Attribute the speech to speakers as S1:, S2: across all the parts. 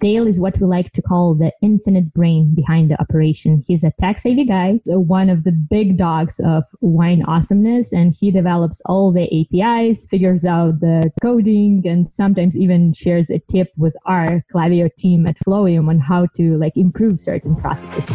S1: Dale is what we like to call the infinite brain behind the operation. He's a tech savvy guy, uh, one of the big dogs of wine awesomeness, and he develops all the APIs, figures out the coding, and sometimes even shares a tip with our Klaviyo team at Flowium on how to like improve certain processes.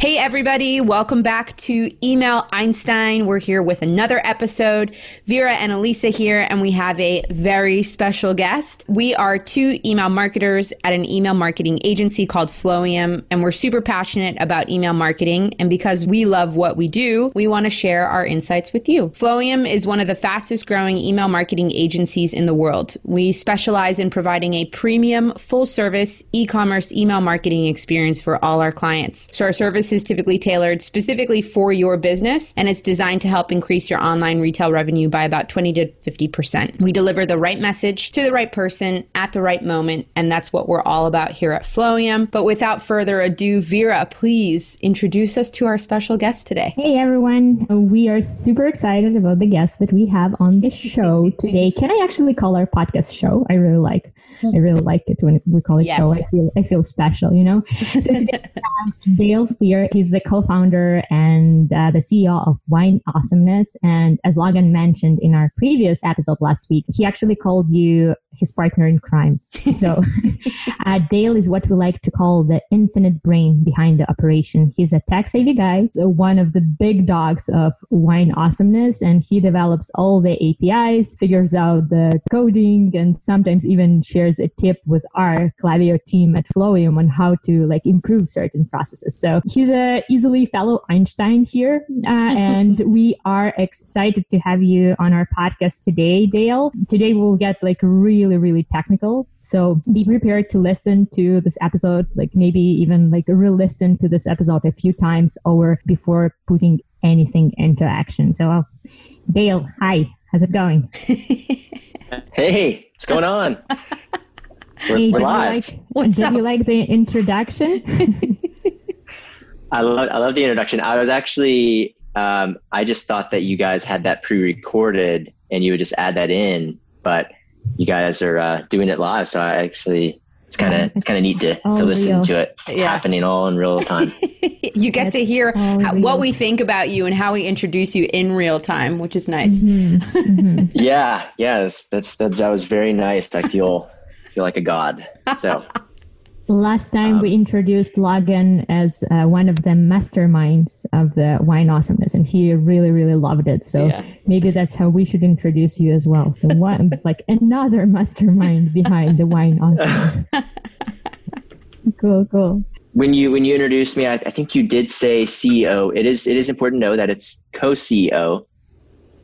S2: Hey, everybody, welcome back to Email Einstein. We're here with another episode. Vera and Elisa here, and we have a very special guest. We are two email marketers at an email marketing agency called Flowium, and we're super passionate about email marketing. And because we love what we do, we want to share our insights with you. Flowium is one of the fastest growing email marketing agencies in the world. We specialize in providing a premium, full service e commerce email marketing experience for all our clients. So, our service is typically tailored specifically for your business and it's designed to help increase your online retail revenue by about 20 to 50%. We deliver the right message to the right person at the right moment, and that's what we're all about here at Flowium. But without further ado, Vera, please introduce us to our special guest today.
S1: Hey everyone, we are super excited about the guest that we have on the show today. Can I actually call our podcast show? I really like I really like it when we call it yes. show. I feel I feel special, you know. So today Dale Steer. He's the co-founder and uh, the CEO of Wine Awesomeness. And as Logan mentioned in our previous episode last week, he actually called you his partner in crime. So uh, Dale is what we like to call the infinite brain behind the operation. He's a tech savvy guy, one of the big dogs of wine awesomeness, and he develops all the APIs, figures out the coding, and sometimes even shares a tip with our Klaviyo team at Flowium on how to like improve certain processes. So he's a easily fellow Einstein here, uh, and we are excited to have you on our podcast today, Dale. Today we'll get like really, really technical. So be prepared to listen to this episode, like maybe even like re-listen to this episode a few times over before putting anything into action. So uh, Dale, hi, how's it going?
S3: hey, what's going on? We're, hey, we're live.
S1: You like, did up? you like the introduction?
S3: I love I love the introduction. I was actually um, I just thought that you guys had that pre-recorded and you would just add that in, but you guys are uh, doing it live, so I actually it's kind of it's kind of neat to, to listen real. to it yeah. happening all in real time.
S2: you get to hear how, what we think about you and how we introduce you in real time, which is nice. Mm-hmm.
S3: Mm-hmm. yeah, yeah, that's, that's that was very nice. I feel feel like a god. So.
S1: Last time um, we introduced Logan as uh, one of the masterminds of the wine awesomeness, and he really, really loved it. So yeah. maybe that's how we should introduce you as well. So one, like another mastermind behind the wine awesomeness. cool, cool.
S3: When you when you introduced me, I, I, think you did say CEO. It is it is important to know that it's co-CEO.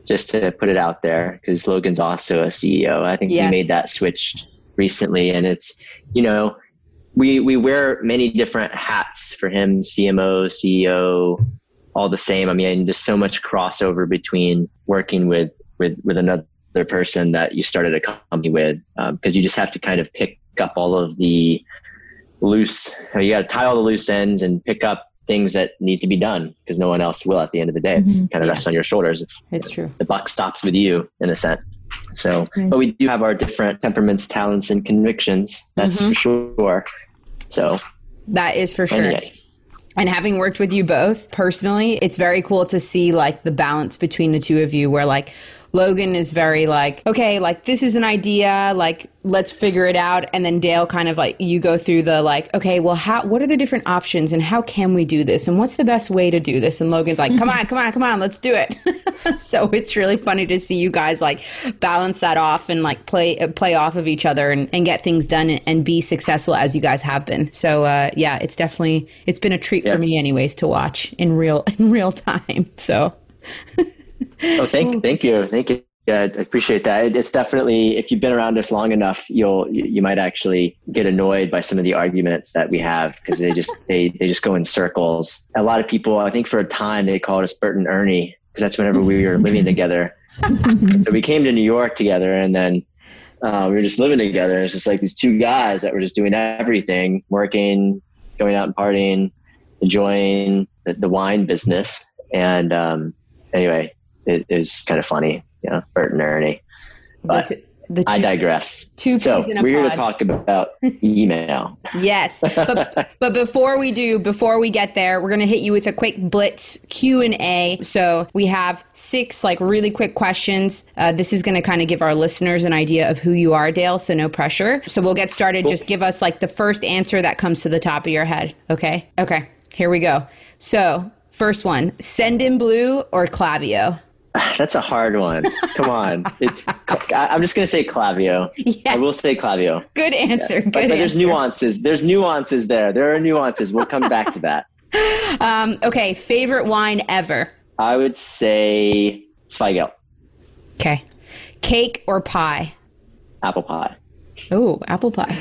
S3: Just to put it out there, because Logan's also a CEO. I think yes. we made that switch recently, and it's you know we we wear many different hats for him cmo ceo all the same. I mean there's so much crossover between working with with with another person that you started a company with because um, you just have to kind of pick up all of the loose you got to tie all the loose ends and pick up things that need to be done because no one else will at the end of the day. It's mm-hmm. kind of yeah. rests on your shoulders.
S2: It's true.
S3: The buck stops with you in a sense. So but we do have our different temperaments talents and convictions that's mm-hmm. for sure so
S2: that is for sure. Anyway. And having worked with you both personally, it's very cool to see like the balance between the two of you where like Logan is very like, okay, like this is an idea, like let's figure it out. And then dale kind of like you go through the like okay well how what are the different options and how can we do this? And what's the best way to do this? And logan's like come on come on come on let's do it. So it's really funny to see you guys like balance that off and like play uh, play off of each other and, and get things done and, be successful as you guys have been. So uh, yeah it's definitely it's been a treat yeah. for me anyways to watch in real in real time. So
S3: oh thank thank you thank you yeah, I appreciate that. It's definitely if you've been around us long enough, you'll you might actually get annoyed by some of the arguments that we have because they just they they just go in circles. A lot of people, I think, for a time they called us Bert and Ernie because that's whenever we were living together. so we came to New York together, and then uh, we were just living together. It's just like these two guys that were just doing everything, working, going out and partying, enjoying the, the wine business. And um, anyway, it, it was kind of funny you know, Bert and Ernie. But the, the two, I digress.
S2: Two
S3: so we're here to talk about email.
S2: yes, but, but before we do, before we get there, we're going to hit you with a quick blitz Q and A. So we have six like really quick questions. Uh, this is going to kind of give our listeners an idea of who you are, Dale. So no pressure. So we'll get started. Cool. Just give us like the first answer that comes to the top of your head. Okay. Okay. Here we go. So first one: Sendinblue or Klaviyo?
S3: That's a hard one. Come on. It's I'm just gonna say Klaviyo. Yes. I will say Klaviyo.
S2: Good answer. Yeah. Good but,
S3: but there's nuances. There's nuances there. There are nuances. We'll come back to that.
S2: Um, okay. Favorite wine ever?
S3: I would say Zweigelt.
S2: Okay. Cake or pie?
S3: Apple pie.
S2: Oh, apple pie.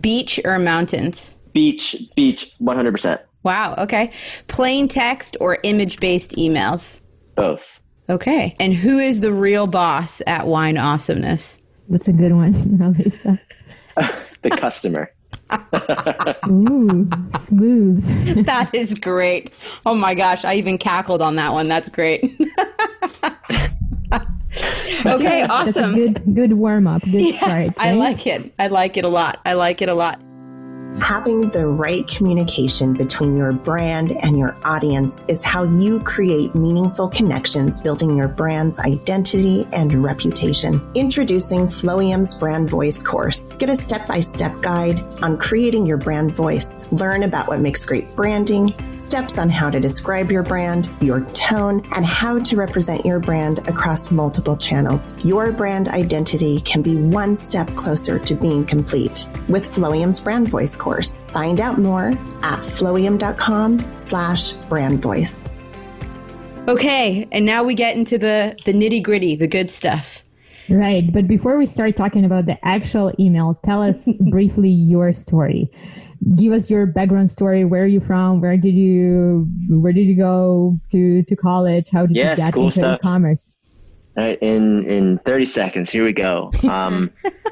S2: Beach or mountains?
S3: Beach. Beach. 100%.
S2: Wow. Okay. Plain text or image based emails?
S3: Both.
S2: Okay. And who is the real boss at Wine Awesomeness?
S1: That's a good one, Melissa.
S3: the customer.
S1: Ooh, smooth.
S2: that is great. Oh my gosh, I even cackled on that one. That's great. okay, awesome.
S1: good good warm up. Good yeah, start. Right?
S2: I like it. I like it a lot. I like it a lot.
S4: Having the right communication between your brand and your audience is how you create meaningful connections, building your brand's identity and reputation. Introducing Flowium's Brand Voice course. Get a step by step guide on creating your brand voice. Learn about what makes great branding, steps on how to describe your brand, your tone, and how to represent your brand across multiple channels. Your brand identity can be one step closer to being complete with Flowium's Brand Voice course. Find out more at flowium.com slash brand voice.
S2: Okay, and now we get into the, the nitty gritty, the good stuff.
S1: Right. But before we start talking about the actual email, tell us briefly your story. Give us your background story. Where are you from? Where did you where did you go to, to college? How did
S3: yeah,
S1: you get
S3: cool
S1: into
S3: stuff.
S1: Commerce?
S3: Right, in in 30 seconds, here we go. Um,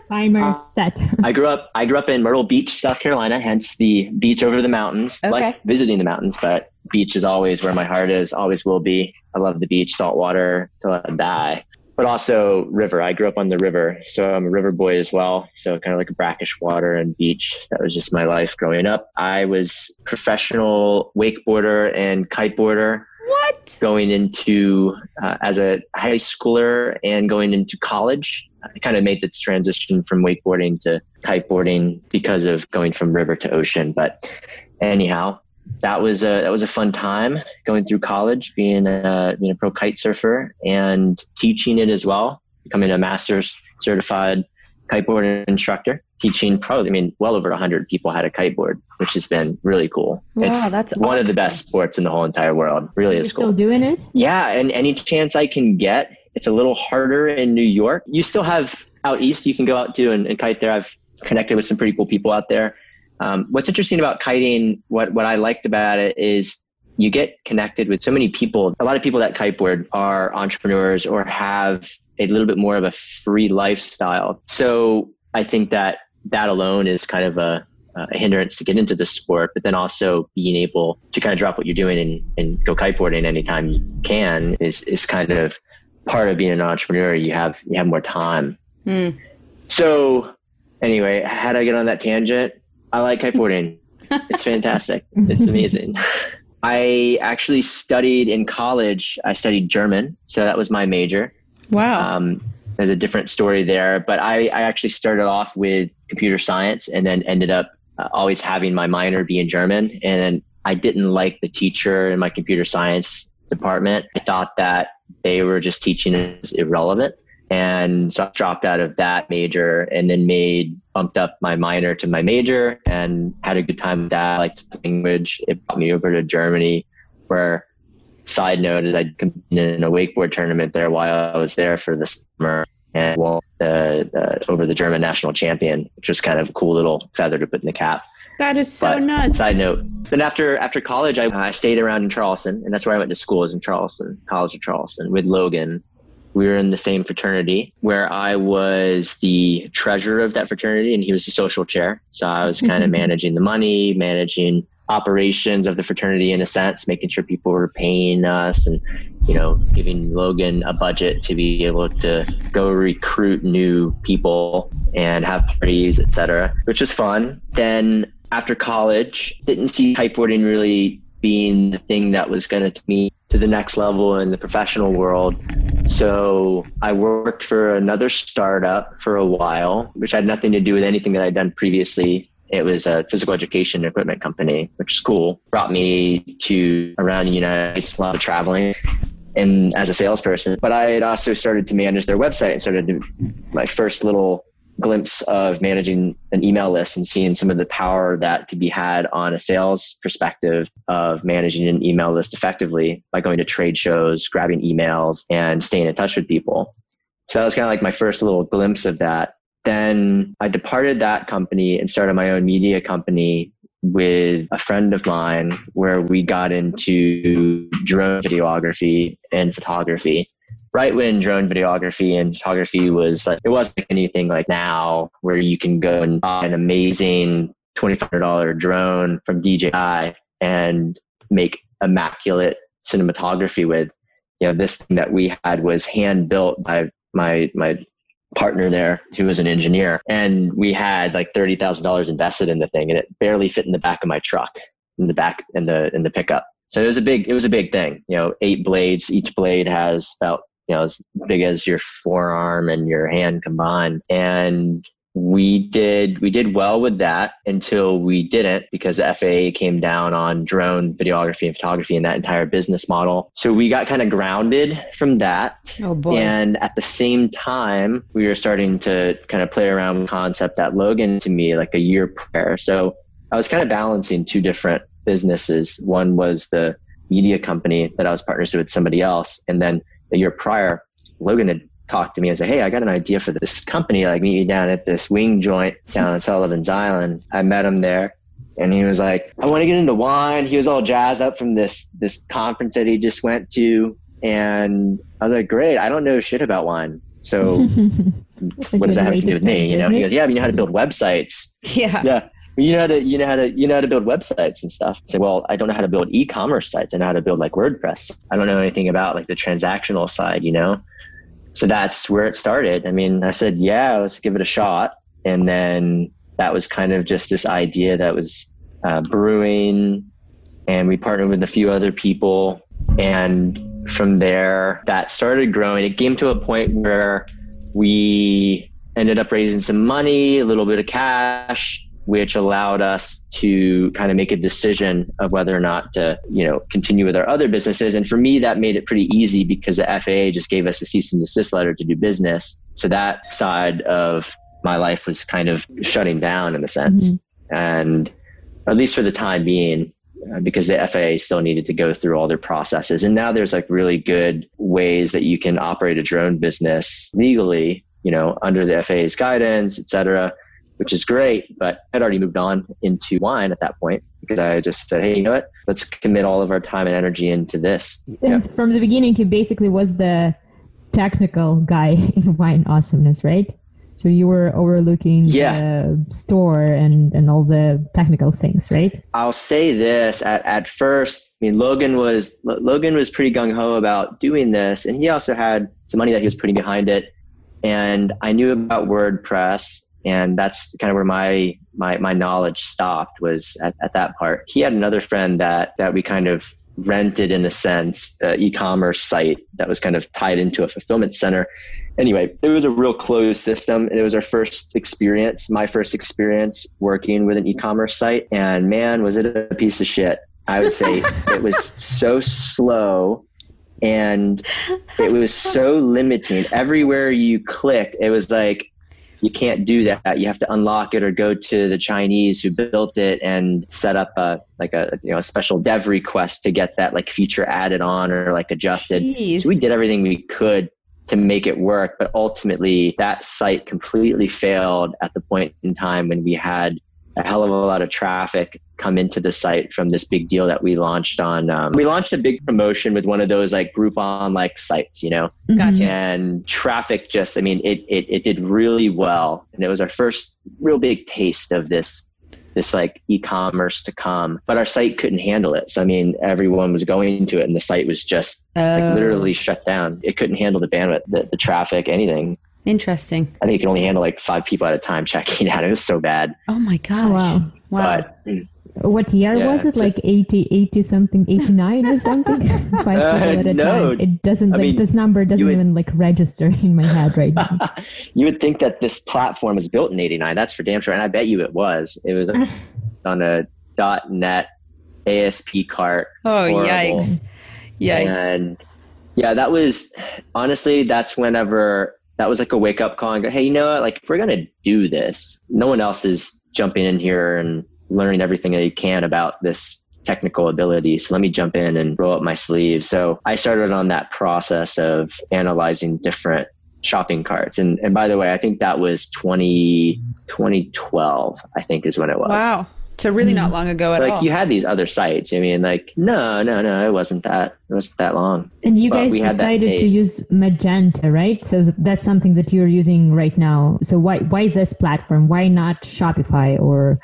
S1: Timer uh, set.
S3: I grew up. I grew up in Myrtle Beach, South Carolina. Hence the beach over the mountains. Okay. Like visiting the mountains, but beach is always where my heart is. Always will be. I love the beach, salt water till I die. But also river. I grew up on the river, so I'm a river boy as well. So kind of like a brackish water and beach. That was just my life growing up. I was professional wakeboarder and kiteboarder
S2: what?
S3: Going into uh, as a high schooler and going into college, I kind of made this transition from wakeboarding to kiteboarding because of going from river to ocean. But anyhow, that was a that was a fun time going through college, being a being a pro kite surfer and teaching it as well, becoming a master's certified kiteboard instructor teaching probably, I mean, well over 100 people how to kiteboard, which has been really cool.
S2: Wow,
S3: it's
S2: that's
S3: one
S2: awesome.
S3: of the best sports in the whole entire world. Really
S1: You're
S3: is
S1: cool. Still doing it?
S3: Yeah, and any chance I can get. It's a little harder in New York. You still have out east you can go out to and, and kite there. I've connected with some pretty cool people out there. Um, what's interesting about kiting, what what I liked about it is you get connected with so many people. A lot of people that kiteboard are entrepreneurs or have a little bit more of a free lifestyle. So I think that that alone is kind of a, a hindrance to get into the sport, but then also being able to kind of drop what you're doing and, and go kiteboarding anytime you can is, is kind of part of being an entrepreneur. You have, you have more time. Mm. So anyway, how did I get on that tangent? I like kiteboarding. it's fantastic. It's amazing. I actually studied in college. I studied German. So that was my major.
S2: Wow.
S3: Um, there's a different story there, but I, I actually started off with computer science and then ended up uh, always having my minor be in German. And I didn't like the teacher in my computer science department. I thought that they were just teaching us irrelevant. And so I dropped out of that major and then made bumped up my minor to my major and had a good time with that. I liked language. It brought me over to Germany where side note is I competed in a wakeboard tournament there while I was there for the summer and won the, the, over the German national champion, which was kind of a cool little feather to put in the cap.
S2: That is so but, nuts.
S3: Side note. Then after after college, I, I stayed around in Charleston, and that's where I went to school. Is in Charleston, College of Charleston, with Logan. We were in the same fraternity, where I was the treasurer of that fraternity, and he was the social chair. So I was kind of managing the money, managing operations of the fraternity in a sense, making sure people were paying us and, you know, giving Logan a budget to be able to go recruit new people and have parties, etc., which is fun. Then after college, didn't see kiteboarding really being the thing that was going to take me to the next level in the professional world. So I worked for another startup for a while, which had nothing to do with anything that I'd done previously. It was a physical education equipment company, which is cool. Brought me to around the United States, a lot of traveling and as a salesperson. But I had also started to manage their website and started to, my first little glimpse of managing an email list and seeing some of the power that could be had on a sales perspective of managing an email list effectively by going to trade shows, grabbing emails, and staying in touch with people. So that was kind of like my first little glimpse of that. Then I departed that company and started my own media company with a friend of mine where we got into drone videography and photography. Right when drone videography and photography was like it wasn't anything like now where you can go and buy an amazing $2500 drone from DJI and make immaculate cinematography with. You know this thing that we had was hand built by my my partner there who was an engineer and we had like $30,000 invested in the thing and it barely fit in the back of my truck in the back in the in the pickup so it was a big it was a big thing you know eight blades each blade has about you know, as big as your forearm and your hand combined. And we did we did well with that until we didn't because the FAA came down on drone videography and photography and that entire business model. So we got kind of grounded from that.
S2: Oh boy.
S3: And at the same time, we were starting to kind of play around with concept that Logan to me like a year prior. So I was kind of balancing two different businesses. One was the media company that I was partners with somebody else, and then the year prior, Logan had talked to me and said, Hey, I got an idea for this company. Like meet me down at this wing joint down on Sullivan's Island. I met him there and he was like, I want to get into wine. He was all jazzed up from this, this conference that he just went to. And I was like, great. I don't know shit about wine. So what does that have to do with me? You know, he goes, yeah, but you know how to build websites.
S2: Yeah.
S3: Yeah you know how to you know how to you know how to build websites and stuff. Say, well, I don't know how to build e-commerce sites. I know how to build like WordPress. I don't know anything about like the transactional side, you know. So that's where it started. I mean, I said, yeah, let's give it a shot, and then that was kind of just this idea that was uh, brewing, and we partnered with a few other people, and from there that started growing. It came to a point where we ended up raising some money, a little bit of cash, which allowed us to kind of make a decision of whether or not to, you know, continue with our other businesses. And for me, that made it pretty easy because the FAA just gave us a cease and desist letter to do business. So that side of my life was kind of shutting down in a sense. Mm-hmm. And at least for the time being, uh, because the FAA still needed to go through all their processes. And now there's like really good ways that you can operate a drone business legally, you know, under the FAA's guidance, et cetera which is great. But I'd already moved on into wine at that point because I just said, hey, you know what? Let's commit all of our time and energy into this.
S1: And yeah. from the beginning, he basically was the technical guy in wine awesomeness, right? So you were overlooking yeah. the store and, and all the technical things, right?
S3: I'll say this at, at first, I mean, Logan was, Logan was pretty gung ho about doing this. And he also had some money that he was putting behind it. And I knew about WordPress and that's kind of where my my my knowledge stopped was at, at that part. He had another friend that that we kind of rented in a sense uh, e-commerce site that was kind of tied into a fulfillment center. Anyway it was a real closed system and it was our first experience my first experience working with an e-commerce site. And man was it a piece of shit. I would say it was so slow and it was so limiting. Everywhere you clicked it was like you can't do that. You have to unlock it or go to the Chinese who built it and set up a like a you know a special dev request to get that like feature added on or like adjusted. So we did everything we could to make it work, but ultimately that site completely failed at the point in time when we had a hell of a lot of traffic come into the site from this big deal that we launched on. Um, we launched a big promotion with one of those like Groupon like sites, you know.
S2: Gotcha.
S3: And traffic just, I mean, it, it it did really well, and it was our first real big taste of this this like e-commerce to come but our site couldn't handle it so i mean everyone was going to it and the site was just like oh. literally shut down it couldn't handle the bandwidth the, the traffic anything
S2: Interesting.
S3: I think you can only handle like five people at a time checking out. It was so bad.
S2: Oh my gosh. Wow.
S1: Wow. But, what year yeah, was it? Like 80, 80 something, 89 or something? Five people uh, at a no, time. It doesn't, like, mean, this number doesn't would, even like register in my head right now.
S3: you would think that this platform was built in 89. That's for damn sure. And I bet you it was. It was on a .dot .NET ASP cart.
S2: Oh, Horrible. yikes. Yikes.
S3: And yeah, that was, honestly, that's whenever that was like a wake up call and go, hey, you know what? Like, if we're going to do this, no one else is jumping in here and learning everything that you can about this technical ability. So let me jump in and roll up my sleeves. So I started on that process of analyzing different shopping carts. And, and by the way, I think that was 20, 2012, I think is when it was.
S2: Wow. So really not hmm. long ago at
S3: like,
S2: all.
S3: Like you had these other sites. I mean, like no, no, no, it wasn't that. It wasn't that long.
S1: And you but guys decided to use Magento, right? So that's something that you're using right now. So why why this platform? Why not Shopify or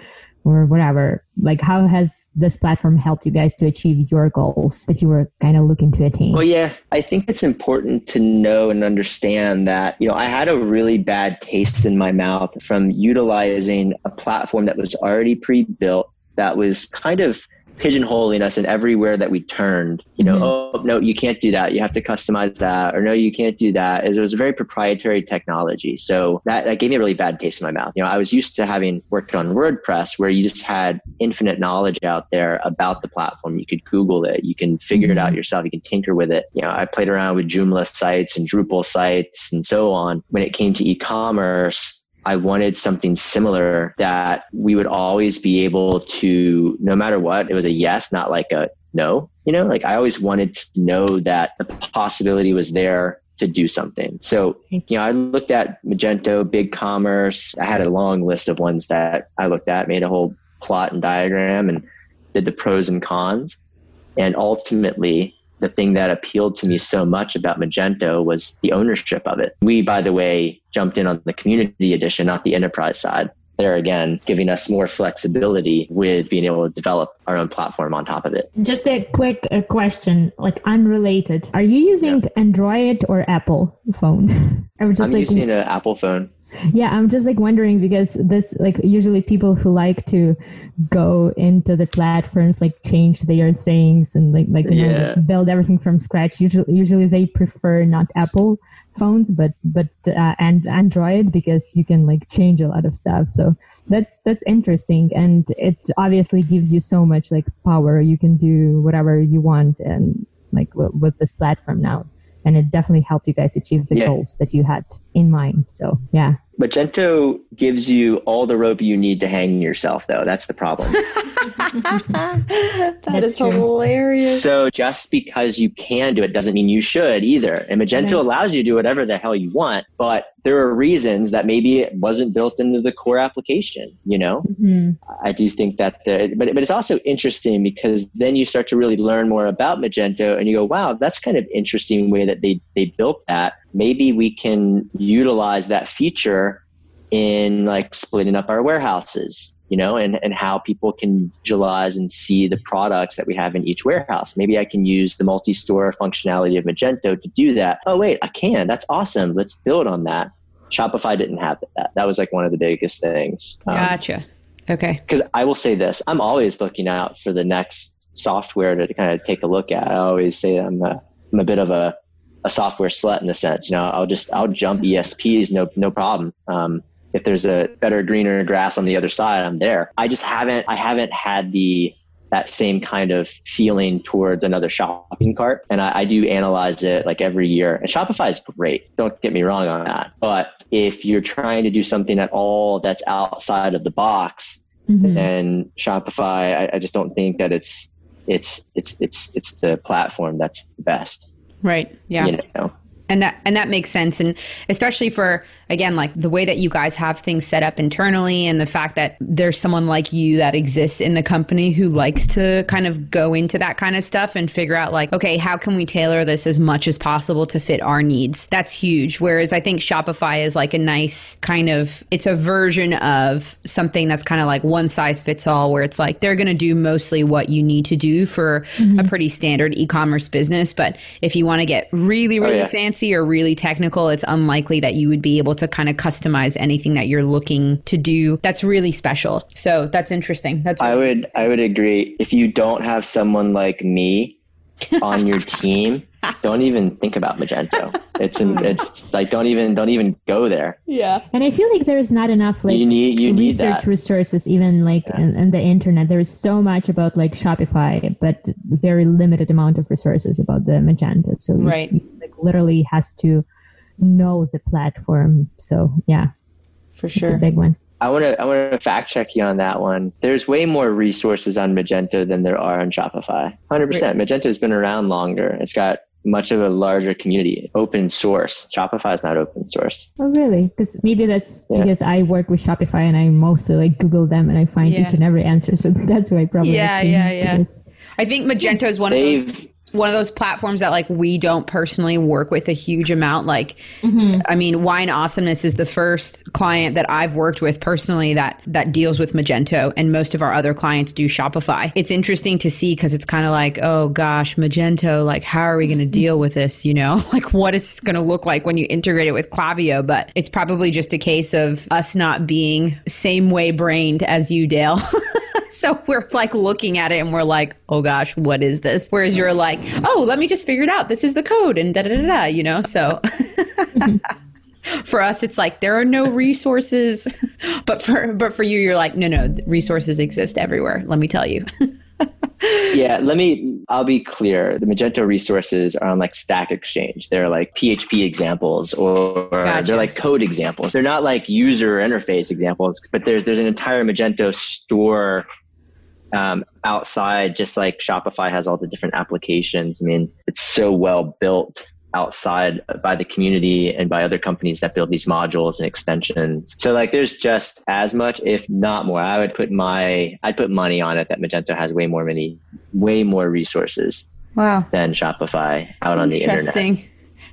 S1: or whatever. Like how has this platform helped you guys to achieve your goals that you were kind of looking to attain?
S3: Well yeah i think it's important to know and understand that you know i had a really bad taste in my mouth from utilizing a platform that was already pre-built that was kind of pigeonholing us in everywhere that we turned. You know, mm-hmm. oh no, you can't do that. You have to customize that, or no, you can't do that. It was a very proprietary technology, so that that gave me a really bad taste in my mouth. You know, I was used to having worked on WordPress, where you just had infinite knowledge out there about the platform. You could Google it, you can figure mm-hmm. it out mm-hmm. yourself, you can tinker with it. You know, I played around with Joomla sites and Drupal sites and so on. When it came to e-commerce, I wanted something similar that we would always be able to, no matter what, it was a yes, not like a no. You know, like I always wanted to know that the possibility was there to do something. So, you know, I looked at Magento, Big Commerce. I had a long list of ones that I looked at, made a whole plot and diagram and did the pros and cons. And ultimately, the thing that appealed to me so much about Magento was the ownership of it. We, by the way, jumped in on the community edition, not the enterprise side. There again, giving us more flexibility with being able to develop our own platform on top of it.
S1: Just a quick uh, question, like unrelated. Are you using yeah. Android or Apple phone?
S3: I was just I'm like, using an Apple phone
S1: yeah i'm just like wondering because this like usually people who like to go into the platforms like change their things and like like you yeah. know, build everything from scratch. Usually usually they prefer not apple phones but but uh, and android because you can like change a lot of stuff. So that's that's interesting and it obviously gives you so much like power. You can do whatever you want and like with this platform now. And it definitely helped you guys achieve the yeah. goals that you had in mind. So yeah
S3: Magento gives you all the rope you need to hang yourself, though. That's the problem.
S2: that That's is true. hilarious.
S3: So just because you can do it doesn't mean you should either. And Magento right. allows you to do whatever the hell you want, but there are reasons that maybe it wasn't built into the core application. You know, mm-hmm. I do think that the, but but it's also interesting because then you start to really learn more about Magento, and you go, wow, that's kind of interesting way that they they built that maybe we can utilize that feature in like splitting up our warehouses you know and, and how people can visualize and see the products that we have in each warehouse. Maybe i can use the multi-store functionality of magento to do that. Oh wait i can. That's awesome. Let's build on that. Shopify didn't have that. That was like one of the biggest things.
S2: Um, gotcha. Okay.
S3: because i will say this i'm always looking out for the next software to kind of take a look at. I always say I'm a, I'm a bit of a, a software slut in a sense. You know, I'll just I'll jump ESPs, no no problem. Um, if there's a better greener grass on the other side, I'm there. I just haven't I haven't had the that same kind of feeling towards another shopping cart. And I, I, do analyze it like every year. And Shopify is great. Don't get me wrong on that. But if you're trying to do something at all that's outside of the box, mm-hmm. then Shopify, I, I just don't think that it's it's it's it's it's the platform that's the best.
S2: Right. Yeah. You know? And that and that makes sense and especially for again like the way that you guys have things set up internally and the fact that there's someone like you that exists in the company who likes to kind of go into that kind of stuff and figure out like okay how can we tailor this as much as possible to fit our needs that's huge whereas i think shopify is like a nice kind of it's a version of something that's kind of like one size fits all where it's like they're going to do mostly what you need to do for mm-hmm. a pretty standard e-commerce business but if you want to get really really oh, yeah. fancy or really technical it's unlikely that you would be able able to kind of customize anything that you're looking to do that's really special. So that's interesting. That's
S3: I would I would agree. If you don't have someone like me on your team, don't even think about Magento. It's an, it's like don't even don't even go there.
S2: Yeah.
S1: And I feel like there's not enough like
S3: you need, you
S1: research resources even like yeah. in, in, the internet. There is so much about like Shopify, but very limited amount of resources about the Magento. So
S2: right.
S1: Like literally has to know the platform. So yeah,
S2: for sure,
S1: a big one.
S3: I want to I want to fact check you on that one. There's way more resources on Magento than there are on Shopify. 100%. Magento has been around longer. It's got much of a larger community. Open source. Shopify is not open source.
S1: Oh, really? Because maybe that's yeah. because I work with Shopify and I mostly like Google them and I find yeah. each and every answer. So that's why probably.
S2: Yeah, yeah, yeah. I think Magento is one They've, of those one of those platforms that like we don't personally work with a huge amount. Like, mm-hmm. I mean, Wine Awesomeness is the first client that I've worked with personally that that deals with Magento, and most of our other clients do Shopify. It's interesting to see because it's kind of like, oh gosh, Magento, like how are we going to deal with this? You know, like what is going to look like when you integrate it with Klaviyo? But it's probably just a case of us not being same way brained as you, Dale. so we're like looking at it and we're like, oh gosh, what is this? Whereas you're like, oh, let me just figure it out. This is the code and da da da da, you know? So. for us it's like there are no resources but for but for you you're like no no resources exist everywhere let me tell you
S3: yeah let me i'll be clear the magento resources are on like stack exchange they're like php examples or gotcha. they're like code examples they're not like user interface examples but there's there's an entire magento store um, outside, just like Shopify has all the different applications. I mean, it's so well built outside by the community and by other companies that build these modules and extensions. So like there's just as much, if not more. I would put my I'd put money on it that Magento has way more many way more resources
S2: wow.
S3: than Shopify out on the internet.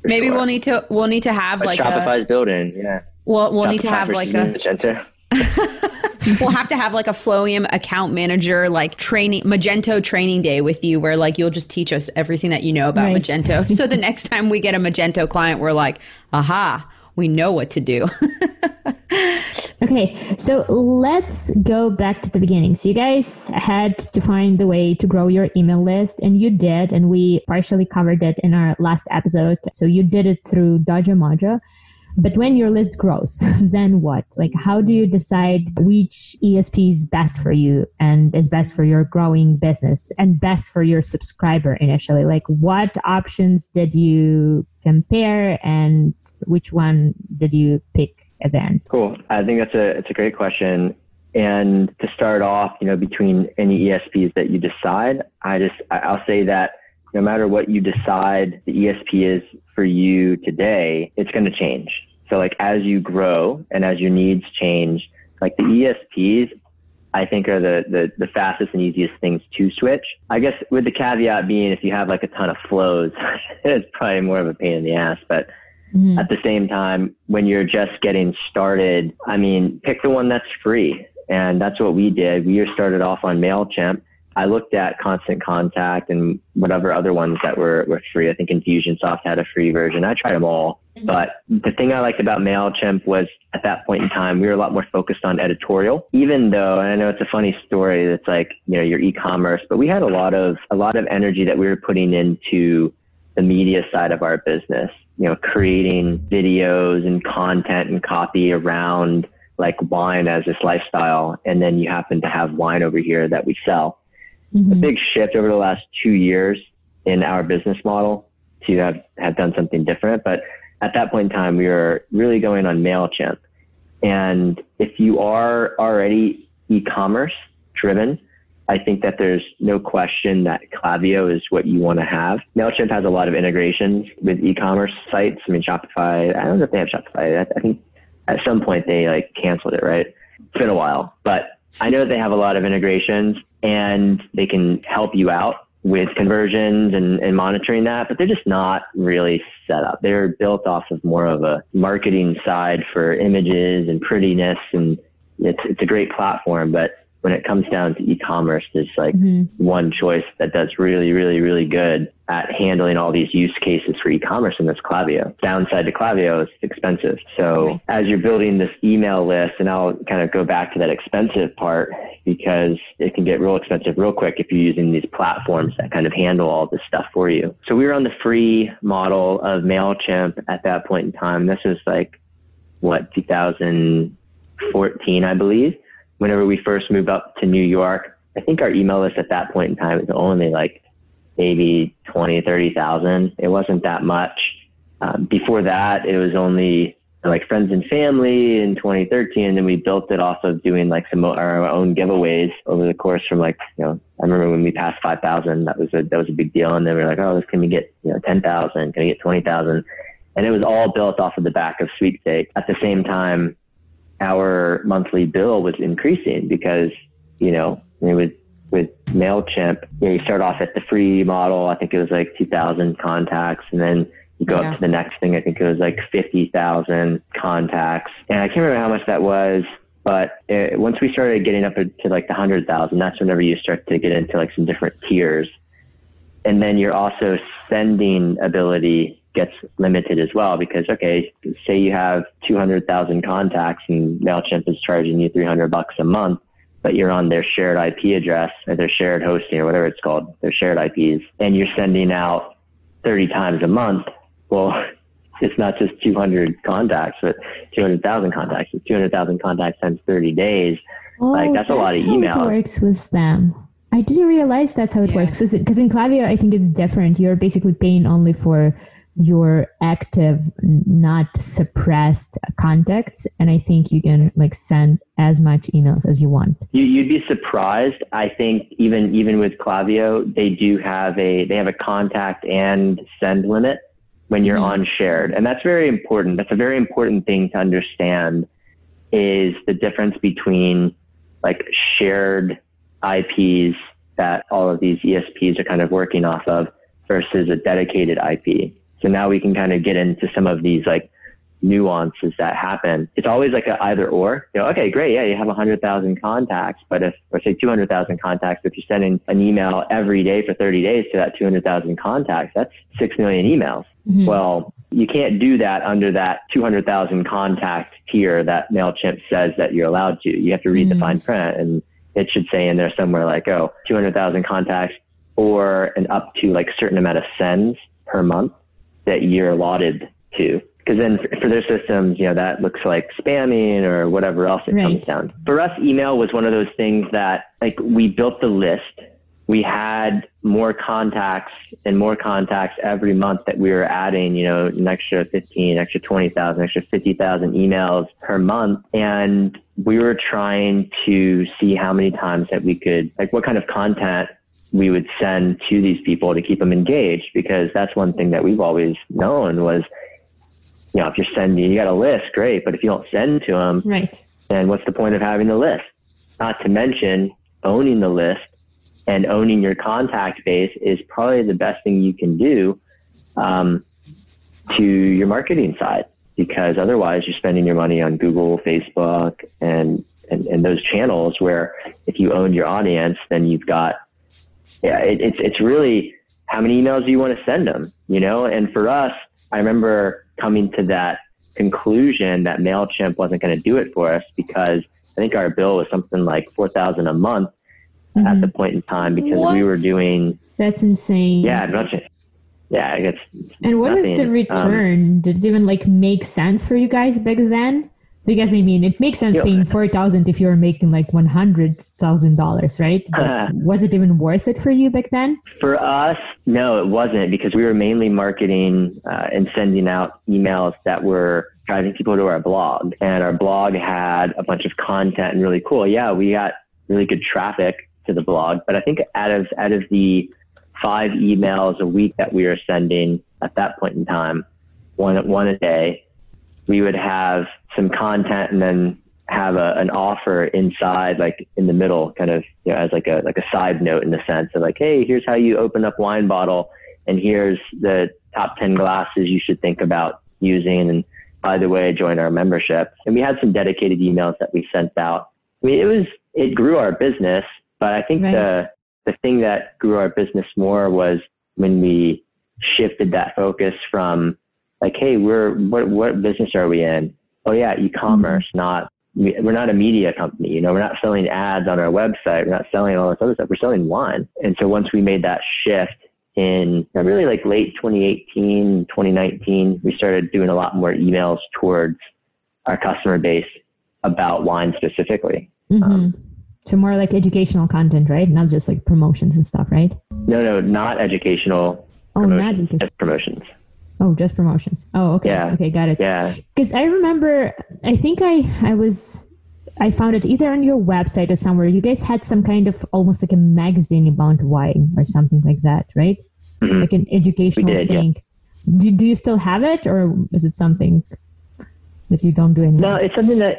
S2: Maybe sure. we'll need to we'll need to have
S3: but
S2: like
S3: Shopify's a, building, yeah.
S2: Well we'll Shopify need to have like a Magento. we'll have to have like a Flowium account manager, like training Magento training day with you, where like you'll just teach us everything that you know about right. Magento. So the next time we get a Magento client, we're like, aha, we know what to do.
S1: okay, so let's go back to the beginning. So you guys had to find the way to grow your email list, and you did, and we partially covered it in our last episode. So you did it through Dojo Mojo. But when your list grows, then what? Like, how do you decide which ESP is best for you and is best for your growing business and best for your subscriber initially? Like, what options did you compare and which one did you pick at the end?
S3: Cool. I think that's a, it's a great question. And to start off, you know, between any ESPs that you decide, I just, I'll say that no matter what you decide the ESP is for you today, it's going to change. So like as you grow and as your needs change, like the ESPs, I think are the, the, the fastest and easiest things to switch. I guess with the caveat being if you have like a ton of flows, it's probably more of a pain in the ass. But mm-hmm. at the same time, when you're just getting started, I mean, pick the one that's free. And that's what we did. We started off on MailChimp I looked at Constant Contact and whatever other ones that were, were free. I think Infusionsoft had a free version. I tried them all. Mm-hmm. But the thing I liked about MailChimp was at that point in time, we were a lot more focused on editorial, even though, and I know it's a funny story that's like, you know, your e-commerce, but we had a lot of, a lot of energy that we were putting into the media side of our business, you know, creating videos and content and copy around like wine as this lifestyle. And then you happen to have wine over here that we sell. Mm-hmm. A big shift over the last two years in our business model to have, have done something different. But at that point in time, we were really going on MailChimp. And if you are already e-commerce driven, I think that there's no question that Klaviyo is what you want to have. MailChimp has a lot of integrations with e-commerce sites. I mean, Shopify, I don't know if they have Shopify. I think at some point they like canceled it, right? It's been a while, but I know they have a lot of integrations and they can help you out with conversions and, and monitoring that, but they're just not really set up. They're built off of more of a marketing side for images and prettiness and it's, it's a great platform, but when it comes down to e-commerce, there's like mm-hmm. one choice that does really, really, really good at handling all these use cases for e-commerce, and that's Klaviyo. Downside to Klaviyo is expensive. So as you're building this email list, and I'll kind of go back to that expensive part because it can get real expensive real quick if you're using these platforms that kind of handle all this stuff for you. So we were on the free model of MailChimp at that point in time. This was like, what, 2014, I believe whenever we first moved up to New York, I think our email list at that point in time was only like maybe 20, 30,000. It wasn't that much. Um, before that, it was only like friends and family in 2013. And then we built it off of doing like some of our own giveaways over the course from like, you know, I remember when we passed 5,000, that was a, that was a big deal. And then we were like, oh, this can we get, you know, 10,000? Can we get 20,000? And it was all built off of the back of sweepstakes. At the same time, our monthly bill was increasing because, you know, with, with MailChimp, you, know, you start off at the free model. I think it was like 2000 contacts and then you go yeah. up to the next thing. I think it was like 50,000 contacts and I can't remember how much that was. But it, once we started getting up to like the 100,000, that's whenever you start to get into like some different tiers. And then you're also sending ability gets limited as well because okay, say you have 200,000 contacts and Mailchimp is charging you 300 bucks a month, but you're on their shared IP address or their shared hosting or whatever it's called, their shared IPs, and you're sending out 30 times a month. Well, it's not just 200 contacts, but 200,000 contacts. It's 200,000 contacts times 30 days. Oh, like that's, that's a lot of email.
S1: It works with them. I didn't realize that's how it yeah. works because in Klaviyo, I think it's different. You're basically paying only for your active not suppressed contacts and i think you can like send as much emails as you want.
S3: You, would be surprised. I think even even with Klaviyo they do have a they have a contact and send limit when you're mm-hmm. on shared. And that's very important. That's a very important thing to understand is the difference between like shared ips that all of these esps are kind of working off of versus a dedicated ip so now we can kind of get into some of these like nuances that happen. It's always like a either or. You know, okay, great, yeah, you have 100,000 contacts, but if, or say 200,000 contacts, if you're sending an email every day for 30 days to that 200,000 contacts, that's 6 million emails. Mm-hmm. Well, you can't do that under that 200,000 contact tier that MailChimp says that you're allowed to. You have to read mm-hmm. the fine print and it should say in there somewhere like, oh, 200,000 contacts or an up to like certain amount of sends per month that you're allotted to. Because then for their systems, you know, that looks like spamming or whatever else it right. comes down. For us, email was one of those things that like we built the list. We had more contacts and more contacts every month that we were adding, you know, an extra 15, extra 20,000, extra 50,000 emails per month. And we were trying to see how many times that we could, like what kind of content we would send to these people to keep them engaged because that's one thing that we've always known was you know if you're sending you got a list great but if you don't send to them
S1: right.
S3: then what's the point of having the list? Not to mention owning the list and owning your contact base is probably the best thing you can do um, to your marketing side because otherwise you're spending your money on Google, Facebook, and, and, and those channels where if you own your audience, then you've got yeah, it, it's it's really how many emails do you want to send them, you know? And for us, I remember coming to that conclusion that Mailchimp wasn't going to do it for us because I think our bill was something like four thousand a month mm-hmm. at the point in time because what? we were doing.
S1: That's insane.
S3: Yeah, nothing. Yeah, I guess.
S1: And what nothing. was the um, return? Um, Did it even like make sense for you guys back then? Because I mean, it makes sense Yo, paying four thousand if you're making like one hundred thousand dollars, right? Uh, was it even worth it for you back then?
S3: For us, no, it wasn't because we were mainly marketing uh, and sending out emails that were driving people to our blog, and our blog had a bunch of content and really cool. Yeah, we got really good traffic to the blog, but I think out of out of the five emails a week that we were sending at that point in time, one one a day we would have some content and then have a, an offer inside, like in the middle, kind of, you know, as like a, like a side note in the sense of like, Hey, here's how you open up wine bottle. And here's the top 10 glasses you should think about using. And by the way, join our membership. And we had some dedicated emails that we sent out. I mean, it was, it grew our business, but I think right. the, the thing that grew our business more was when we shifted that focus from like, hey, we're what what business are we in? Oh yeah, e-commerce, mm-hmm. not we're not a media company. You know, we're not selling ads on our website. We're not selling all this other stuff. We're selling wine. And so once we made that shift in really like late 2018, 2019, we started doing a lot more emails towards our customer base about wine specifically.
S1: Mm-hmm. Um, so more like educational content, right? Not just like promotions and stuff, right?
S3: No, no, not educational. Oh, not educational. promotions.
S1: Oh, just promotions. Oh, okay. Yeah. Okay, got it.
S3: Yeah.
S1: Because I remember, I think I I was I found it either on your website or somewhere. You guys had some kind of almost like a magazine about wine or something like that, right? Mm-hmm. Like an educational did, thing. Yeah. Do, do you still have it, or is it something that you don't do anymore?
S3: No, it's something that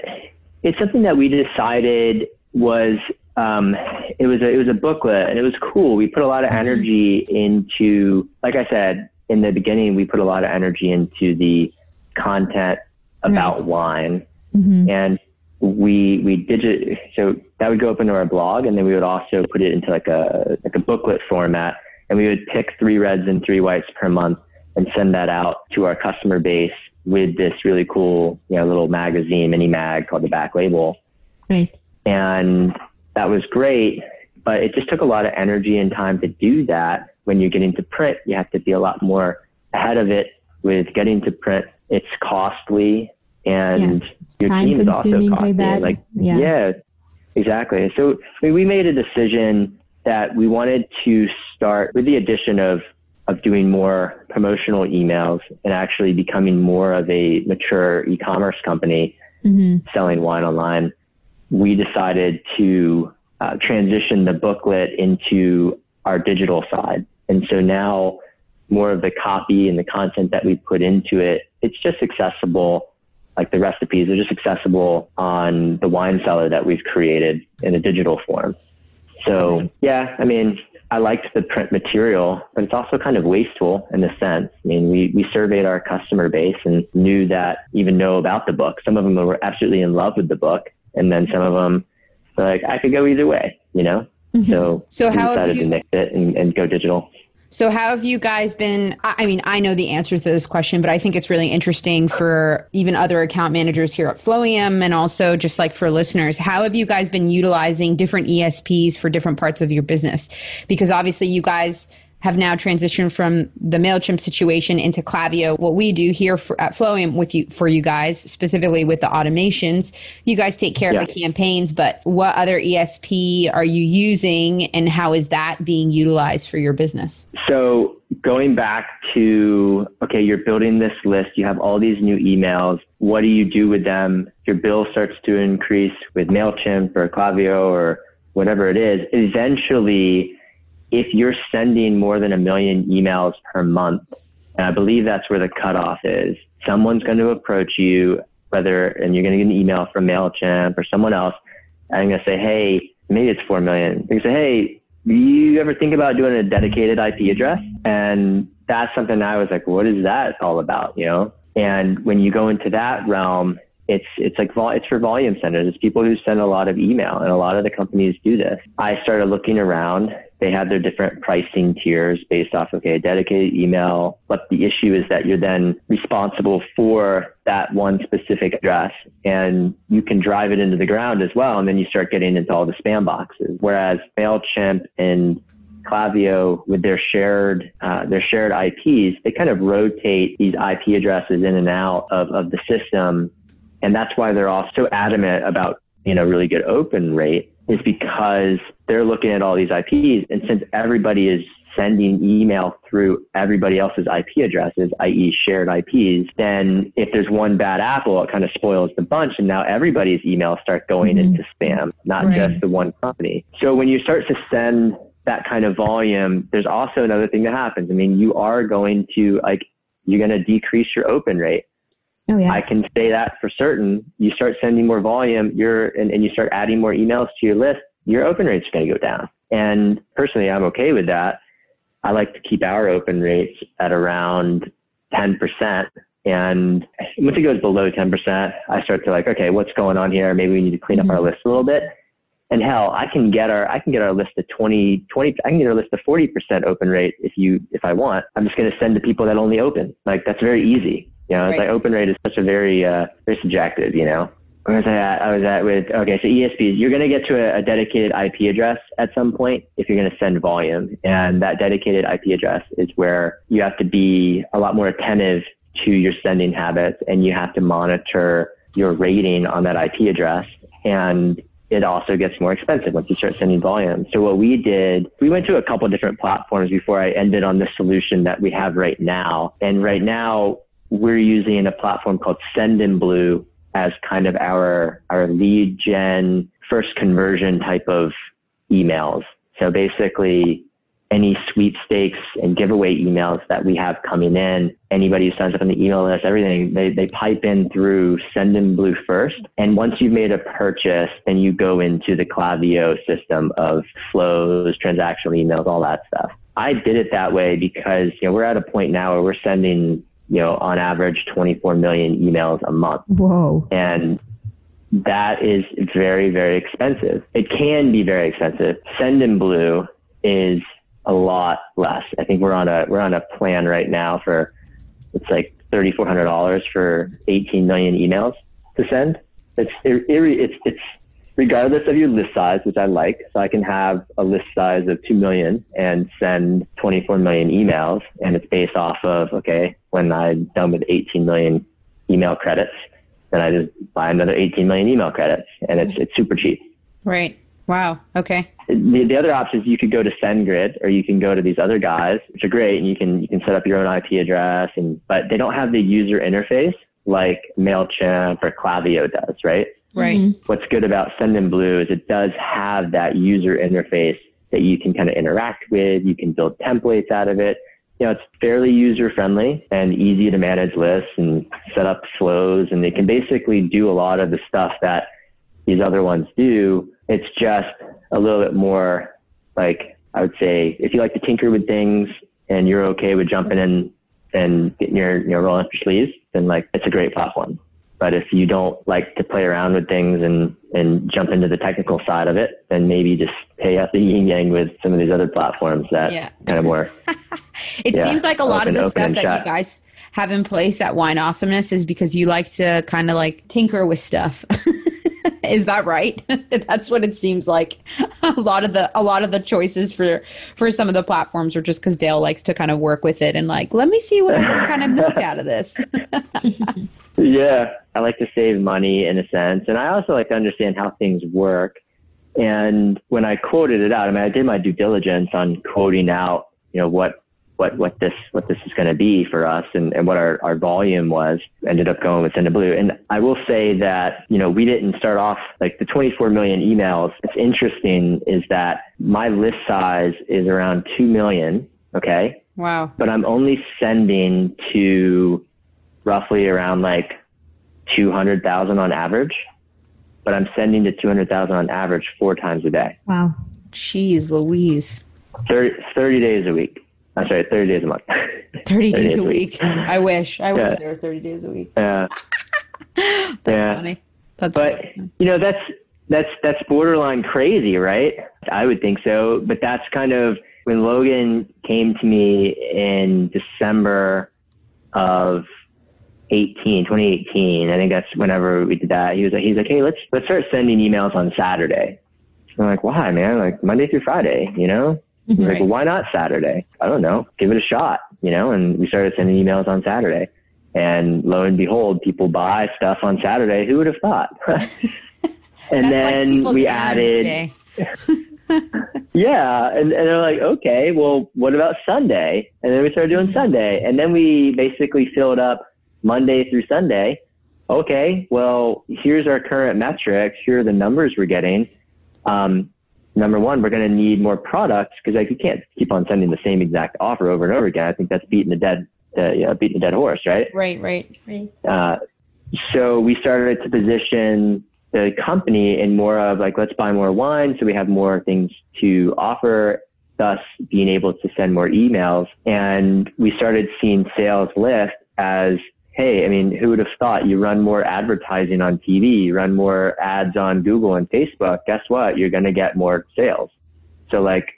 S3: it's something that we decided was um, it was a, it was a booklet and it was cool. We put a lot of mm-hmm. energy into, like I said, in the beginning, we put a lot of energy into the content about right. wine, mm-hmm. and we we digit so that would go up into our blog, and then we would also put it into like a like a booklet format, and we would pick three reds and three whites per month and send that out to our customer base with this really cool you know little magazine mini mag called the back label,
S1: right?
S3: And that was great, but it just took a lot of energy and time to do that when you get into print, you have to be a lot more ahead of it with getting to print. It's costly and yeah. your team is also costly. Like, yeah. yeah, exactly. So we made a decision that we wanted to start with the addition of of doing more promotional emails and actually becoming more of a mature e-commerce company mm-hmm. selling wine online. We decided to uh, transition the booklet into our digital side. And so now more of the copy and the content that we put into it, it's just accessible. Like the recipes are just accessible on the wine cellar that we've created in a digital form. So yeah, I mean, I liked the print material, but it's also kind of wasteful in a sense. I mean, we, we surveyed our customer base and knew that even know about the book. Some of them were absolutely in love with the book. And then some of them like, I could go either way, you know? Mm-hmm. So,
S2: so how
S3: decided you, to mix it and, and go digital.
S2: So, how have you guys been? I mean, I know the answers to this question, but I think it's really interesting for even other account managers here at Flowium and also just like for listeners. How have you guys been utilizing different ESPs for different parts of your business? Because obviously, you guys have now transitioned from the Mailchimp situation into Klaviyo. What we do here for, at Flowium with you for you guys, specifically with the automations, you guys take care yeah. of the campaigns. But what other ESP are you using, and how is that being utilized for your business?
S3: So going back to okay, you're building this list. You have all these new emails. What do you do with them? Your bill starts to increase with Mailchimp or Klaviyo or whatever it is. Eventually if you're sending more than a million emails per month, and I believe that's where the cutoff is, someone's going to approach you, whether, and you're going to get an email from MailChimp or someone else, and I'm going to say, hey, maybe it's 4 million. They say, hey, you ever think about doing a dedicated IP address? And that's something I was like, what is that all about? You know? And when you go into that realm, it's it's like vol- it's for volume centers. It's people who send a lot of email, and a lot of the companies do this. I started looking around they have their different pricing tiers based off, okay, a dedicated email. But the issue is that you're then responsible for that one specific address and you can drive it into the ground as well. And then you start getting into all the spam boxes. Whereas MailChimp and Klaviyo with their shared uh, their shared IPs, they kind of rotate these IP addresses in and out of, of the system, and that's why they're all so adamant about you know really good open rate is because they're looking at all these IPs, and since everybody is sending email through everybody else's IP addresses, i.e., shared IPs, then if there's one bad apple, it kind of spoils the bunch, and now everybody's emails start going mm-hmm. into spam, not right. just the one company. So when you start to send that kind of volume, there's also another thing that happens. I mean, you are going to like you're going to decrease your open rate. Oh, yeah. I can say that for certain. You start sending more volume, you're and, and you start adding more emails to your list, your open rate's going to go down. And personally, I'm okay with that. I like to keep our open rates at around 10%. And once it goes below 10%, I start to like, okay, what's going on here? Maybe we need to clean mm-hmm. up our list a little bit. And hell, I can get our I can get our list to 20, 20 I can get our list to 40% open rate if you if I want. I'm just going to send to people that only open. Like that's very easy. You know, right. it's like open rate is such a very uh, very subjective. You know, where was I at? I was at with okay, so ESPs. You're going to get to a, a dedicated IP address at some point if you're going to send volume, and that dedicated IP address is where you have to be a lot more attentive to your sending habits, and you have to monitor your rating on that IP address. And it also gets more expensive once you start sending volume. So what we did, we went to a couple different platforms before I ended on the solution that we have right now. And right now we're using a platform called Sendinblue as kind of our, our lead gen first conversion type of emails. So basically any sweepstakes and giveaway emails that we have coming in. Anybody who signs up on the email list, everything, they, they pipe in through Sendinblue first. And once you've made a purchase, then you go into the Klaviyo system of flows, transactional emails, all that stuff. I did it that way because, you know, we're at a point now where we're sending, you know, on average 24 million emails a month.
S1: Whoa.
S3: And that is very, very expensive. It can be very expensive. Sendinblue is a lot less. I think we're on a we're on a plan right now for it's like thirty four hundred dollars for eighteen million emails to send. It's it, it's it's regardless of your list size, which I like. So I can have a list size of two million and send twenty four million emails, and it's based off of okay when I'm done with eighteen million email credits, then I just buy another eighteen million email credits, and it's it's super cheap.
S2: Right. Wow. Okay.
S3: The, the other option is you could go to SendGrid or you can go to these other guys, which are great, and you can you can set up your own IP address, and but they don't have the user interface like Mailchimp or Klaviyo does, right?
S2: Right. Mm-hmm.
S3: What's good about Sendinblue is it does have that user interface that you can kind of interact with. You can build templates out of it. You know, it's fairly user friendly and easy to manage lists and set up flows, and they can basically do a lot of the stuff that these other ones do. It's just a little bit more like I would say if you like to tinker with things and you're okay with jumping in and getting your you know rolling up your sleeves, then like it's a great platform. But if you don't like to play around with things and, and jump into the technical side of it, then maybe just pay up the yin yang with some of these other platforms that yeah. kind of more.
S2: it yeah, seems like a lot of the stuff that you guys have in place at Wine Awesomeness is because you like to kind of like tinker with stuff. Is that right? That's what it seems like. A lot of the a lot of the choices for for some of the platforms are just because Dale likes to kind of work with it and like, let me see what I can kind of milk out of this.
S3: yeah, I like to save money in a sense, and I also like to understand how things work. And when I quoted it out, I mean, I did my due diligence on quoting out, you know, what what what this what this is going to be for us and, and what our, our volume was. Ended up going with Blue. And I will say that, you know, we didn't start off like the 24 million emails. It's interesting is that my list size is around 2 million. Okay.
S2: Wow.
S3: But I'm only sending to roughly around like 200,000 on average. But I'm sending to 200,000 on average four times a day.
S1: Wow.
S2: Jeez Louise.
S3: 30, 30 days a week. I'm sorry, 30 days a month.
S2: 30, 30 days, days, a week. week. I wish. I wish there were 30 days a week.
S3: Yeah.
S2: that's yeah. funny. That's
S3: but, funny. you know, that's that's that's borderline crazy, right? I would think so, but that's kind of when Logan came to me in December of 18, 2018. I think that's whenever we did that. He was like, he's like, hey, let's let's start sending emails on Saturday. I'm like, why, man? Like Monday through Friday, you know? Right. like, well, why not Saturday? I don't know. Give it a shot, you know? And we started sending emails on Saturday. And lo and behold, people buy stuff on Saturday. Who would have thought? and then like we added. yeah. And, and they're like, okay, well, what about Sunday? And then we started doing Sunday. And then we basically filled up Monday through Sunday. Okay, well, here's our current metrics. Here are the numbers we're getting. Um, number one, we're going to need more products because like you can't keep on sending the same exact offer over and over again. I think that's beating the dead, uh, you know, beating the dead horse, right?
S2: Right, right, right.
S3: Uh, so we started to position the company in more of like, let's buy more wine. So we have more things to offer, thus being able to send more emails. And we started seeing sales lift as, hey, I mean, who would have thought you run more advertising on TV, you run more ads on Google and Facebook? Guess what? You're going to get more sales. So like,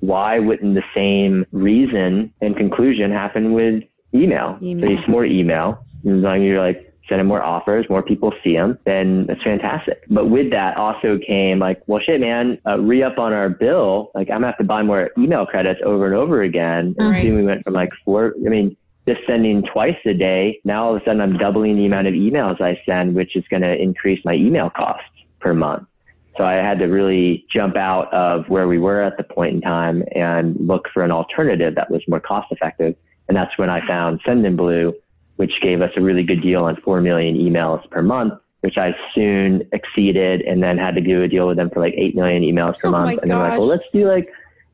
S3: why wouldn't the same reason and conclusion happen with email? email. So it's more email. As long as you're like, sending more offers, more people see them, then that's fantastic. But with that also came like, well, shit, man, uh, re up on our bill. Like, I'm gonna have to buy more email credits over and over again. And right. we went from like four, I mean, just sending twice a day. Now all of a sudden I'm doubling the amount of emails I send, which is going to increase my email costs per month. So I had to really jump out of where we were at the point in time and look for an alternative that was more cost effective. And that's when I found Sendinblue, which gave us a really good deal on 4 million emails per month, which I soon exceeded and then had to do a deal with them for like 8 million emails per oh month. And they're like, well, let's do like,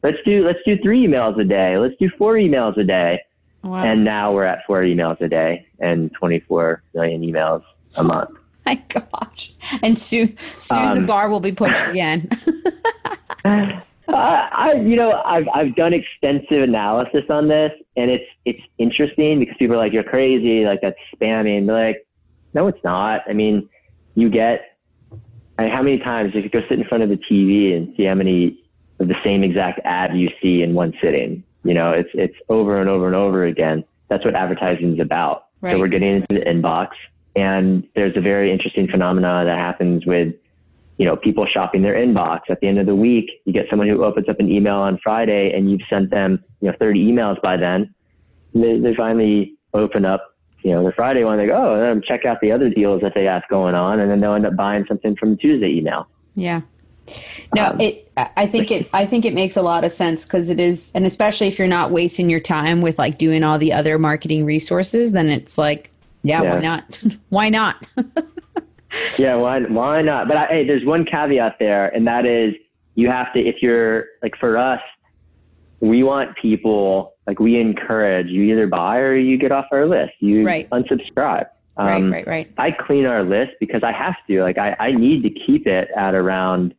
S3: let's do, let's do three emails a day. Let's do four emails a day. Wow. And now we're at four emails a day and 24 million emails a month.
S2: my gosh. And soon, soon um, the bar will be pushed again.
S3: Uh, I, you know, I've I've done extensive analysis on this, and it's it's interesting because people are like, "You're crazy," like that's spamming. They're like, no, it's not. I mean, you get I mean, how many times if you could go sit in front of the TV and see how many of the same exact ad you see in one sitting. You know, it's it's over and over and over again. That's what advertising is about. Right. So we're getting into the inbox, and there's a very interesting phenomena that happens with you know, people shopping their inbox. At the end of the week, you get someone who opens up an email on Friday and you've sent them, you know, 30 emails by then. They, they finally open up, you know, the Friday one. They go, oh, and then check out the other deals that they have going on, and then they'll end up buying something from the Tuesday email.
S2: Yeah. No, um, it. I think it. I think it makes a lot of sense because it is, and especially if you're not wasting your time with like doing all the other marketing resources, then it's like, yeah, yeah. why not? why not?
S3: yeah, why why not? But I, hey, there's one caveat there, and that is you have to if you're like for us, we want people like we encourage you either buy or you get off our list. You right. unsubscribe.
S2: Um, right, right, right.
S3: I clean our list because I have to. Like I, I need to keep it at around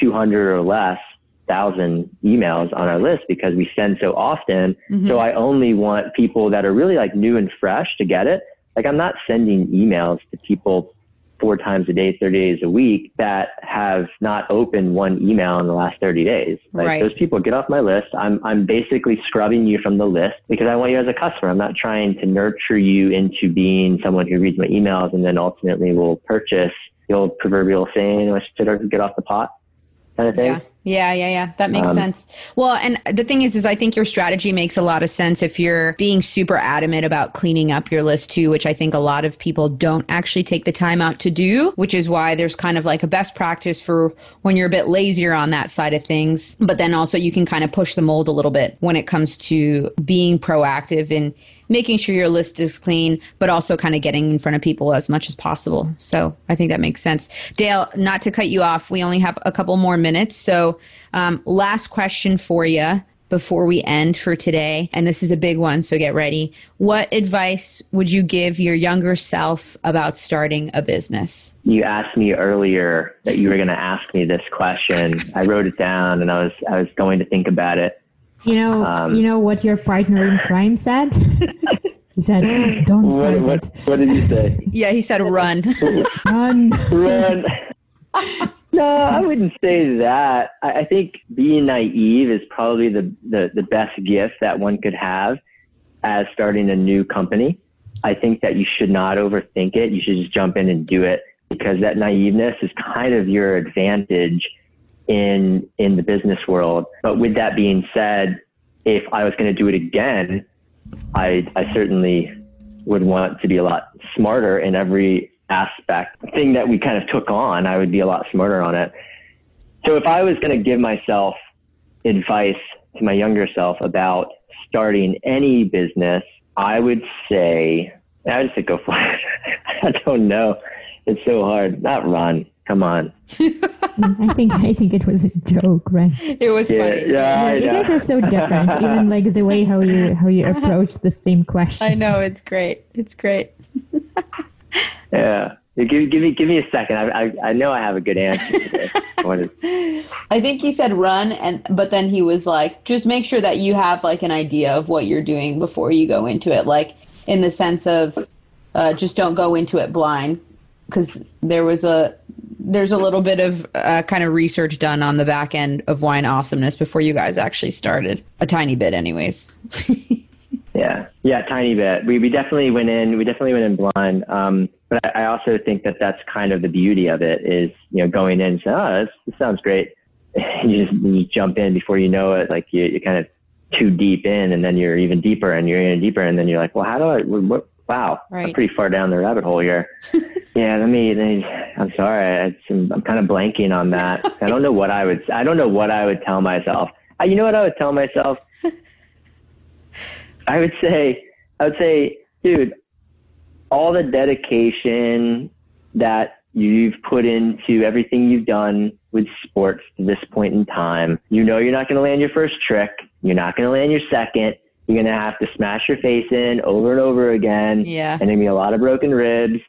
S3: 200 or less thousand emails on our list because we send so often. Mm-hmm. So I only want people that are really like new and fresh to get it. Like I'm not sending emails to people four times a day, 30 days a week that have not opened one email in the last 30 days. Like right. those people get off my list. I'm, I'm basically scrubbing you from the list because I want you as a customer. I'm not trying to nurture you into being someone who reads my emails and then ultimately will purchase the old proverbial saying, I should get off the pot kind of thing.
S2: Yeah. Yeah, yeah, yeah. That makes um, sense. Well, and the thing is, is I think your strategy makes a lot of sense if you're being super adamant about cleaning up your list too, which I think a lot of people don't actually take the time out to do, which is why there's kind of like a best practice for when you're a bit lazier on that side of things. But then also you can kind of push the mold a little bit when it comes to being proactive and making sure your list is clean, but also kind of getting in front of people as much as possible. So I think that makes sense. Dale, not to cut you off, we only have a couple more minutes. So, um, last question for you before we end for today. And this is a big one, so get ready. What advice would you give your younger self about starting a business?
S3: You asked me earlier that you were going to ask me this question. I wrote it down and I was I was going to think about it.
S1: You know, um, you know what your partner in crime said. he said, "Don't start
S3: what, what, what, did he say?
S2: yeah, he said, "Run,
S1: run,
S3: run." no, I wouldn't say that. I, I think being naive is probably the, the, the best gift that one could have as starting a new company. I think that you should not overthink it. You should just jump in and do it because that naiveness is kind of your advantage in in the business world. But with that being said, if I was going to do it again, I I certainly would want to be a lot smarter in every aspect. thing that we kind of took on, I would be a lot smarter on it. So if I was going to give myself advice to my younger self about starting any business, I would say, I would say go for it. I don't know. It's so hard. Not run. Come on.
S1: I think I think it was a joke, right?
S2: It was
S3: yeah,
S2: funny.
S3: Yeah,
S1: you guys are so different. Even like the way how you how you approach the same question.
S2: I know it's great. It's great.
S3: yeah. Give, give me give me a second. I, I, I know I have a good answer. To this.
S2: I think he said run, and but then he was like, just make sure that you have like an idea of what you're doing before you go into it. Like in the sense of, uh, just don't go into it blind, because there was a there's a little bit of uh, kind of research done on the back end of wine awesomeness before you guys actually started. A tiny bit, anyways.
S3: yeah, yeah, tiny bit. We we definitely went in. We definitely went in blind. Um, but I also think that that's kind of the beauty of it is, you know, going in and saying, oh, this, this sounds great. you just you jump in before you know it. Like you, you're kind of too deep in and then you're even deeper and you're even deeper. And then you're like, well, how do I, what, wow, right. I'm pretty far down the rabbit hole here. yeah, let me, let me I'm sorry. I'm, I'm kind of blanking on that. I don't know what I would, I don't know what I would tell myself. Uh, you know what I would tell myself? I would say, I would say, dude, all the dedication that you've put into everything you've done with sports to this point in time. You know you're not going to land your first trick. You're not going to land your second. You're going to have to smash your face in over and over again.
S2: Yeah.
S3: And there'll be a lot of broken ribs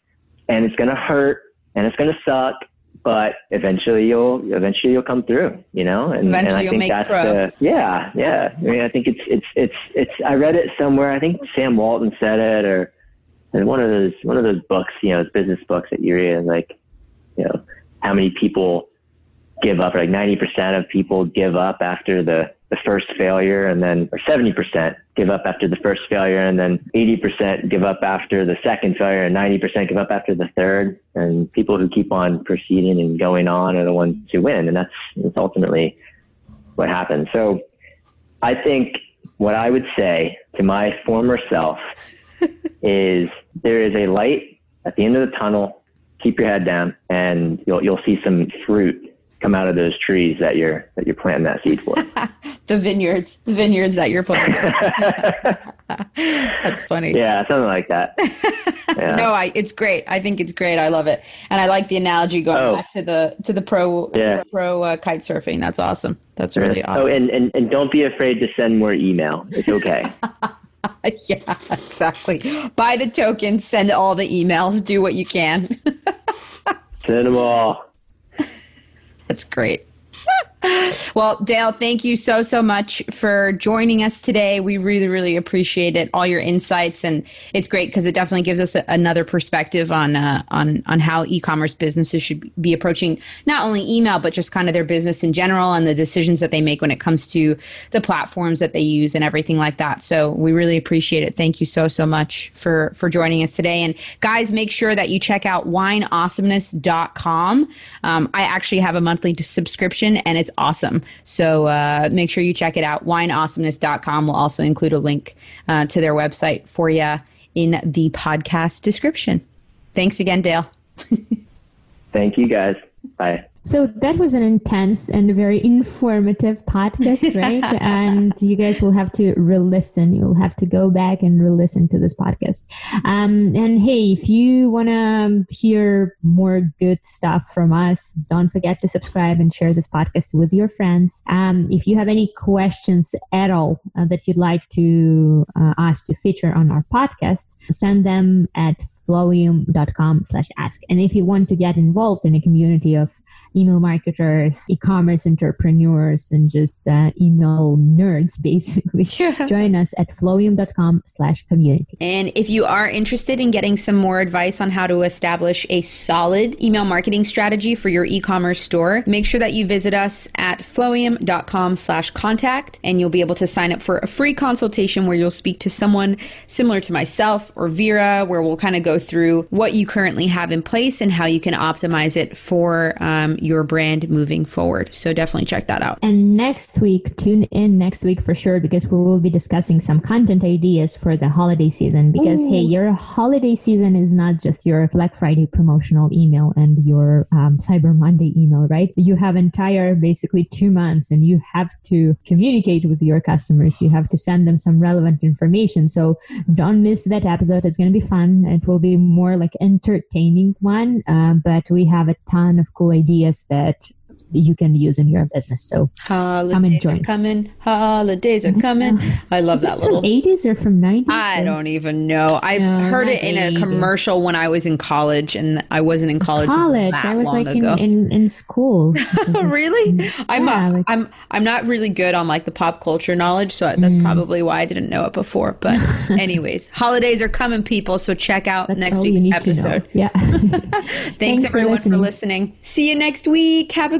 S3: and it's going to hurt and it's going to suck. But eventually you'll eventually you'll come through, you know.
S2: And, eventually and I think that's pro.
S3: the yeah yeah. I mean I think it's it's it's it's. I read it somewhere. I think Sam Walton said it, or and one of those one of those books, you know, business books that you read, like, you know, how many people give up, like 90% of people give up after the, the first failure and then, or 70% give up after the first failure and then 80% give up after the second failure and 90% give up after the third. And people who keep on proceeding and going on are the ones who win. And that's, that's ultimately what happens. So I think what I would say to my former self is there is a light at the end of the tunnel. Keep your head down, and you'll you'll see some fruit come out of those trees that you're that you're planting that seed for.
S2: the vineyards, the vineyards that you're planting. That's funny.
S3: Yeah, something like that.
S2: Yeah. no, I it's great. I think it's great. I love it, and I like the analogy going oh. back to the to the pro yeah. the pro uh, kite surfing. That's awesome. That's really oh, awesome.
S3: Oh, and, and and don't be afraid to send more email. It's okay.
S2: yeah, exactly. Buy the tokens, send all the emails, do what you can.
S3: send them all.
S2: That's great. well, Dale, thank you so, so much for joining us today. We really, really appreciate it, all your insights. And it's great because it definitely gives us a, another perspective on, uh, on, on how e-commerce businesses should be approaching not only email, but just kind of their business in general and the decisions that they make when it comes to the platforms that they use and everything like that. So we really appreciate it. Thank you so, so much for, for joining us today. And guys, make sure that you check out wineawesomeness.com. Um, I actually have a monthly subscription and it's awesome. So uh, make sure you check it out. Wineawesomeness.com will also include a link uh, to their website for you in the podcast description. Thanks again, Dale.
S3: Thank you, guys. Bye.
S1: So that was an intense and very informative podcast, right? and you guys will have to re-listen. You'll have to go back and re-listen to this podcast. Um, and hey, if you want to hear more good stuff from us, don't forget to subscribe and share this podcast with your friends. Um, if you have any questions at all uh, that you'd like to uh, us to feature on our podcast, send them at flowium.com slash ask. And if you want to get involved in a community of email marketers, e-commerce entrepreneurs, and just uh, email nerds, basically, yeah. join us at flowium.com slash community.
S2: And if you are interested in getting some more advice on how to establish a solid email marketing strategy for your e-commerce store, make sure that you visit us at flowium.com slash contact, and you'll be able to sign up for a free consultation where you'll speak to someone similar to myself or Vera, where we'll kind of go through what you currently have in place and how you can optimize it for um, your brand moving forward. So definitely check that out.
S1: And next week, tune in next week for sure because we will be discussing some content ideas for the holiday season. Because Ooh. hey, your holiday season is not just your Black Friday promotional email and your um, Cyber Monday email, right? You have entire basically two months and you have to communicate with your customers. You have to send them some relevant information. So don't miss that episode. It's going to be fun. It will be more like entertaining one, uh, but we have a ton of cool ideas that you can use in your business. So
S2: holidays come and join. Are coming, holidays are coming. I love Is that little.
S1: Eighties or from nineties?
S2: I don't even know. I've no, heard it in 80s. a commercial when I was in college, and I wasn't in college.
S1: College, I was like in, in, in, school.
S2: really? I'm yeah, like, I'm I'm not really good on like the pop culture knowledge, so that's mm. probably why I didn't know it before. But anyways, holidays are coming, people. So check out that's next week's episode.
S1: Yeah.
S2: Thanks, Thanks, everyone for listening. for listening. See you next week. Have a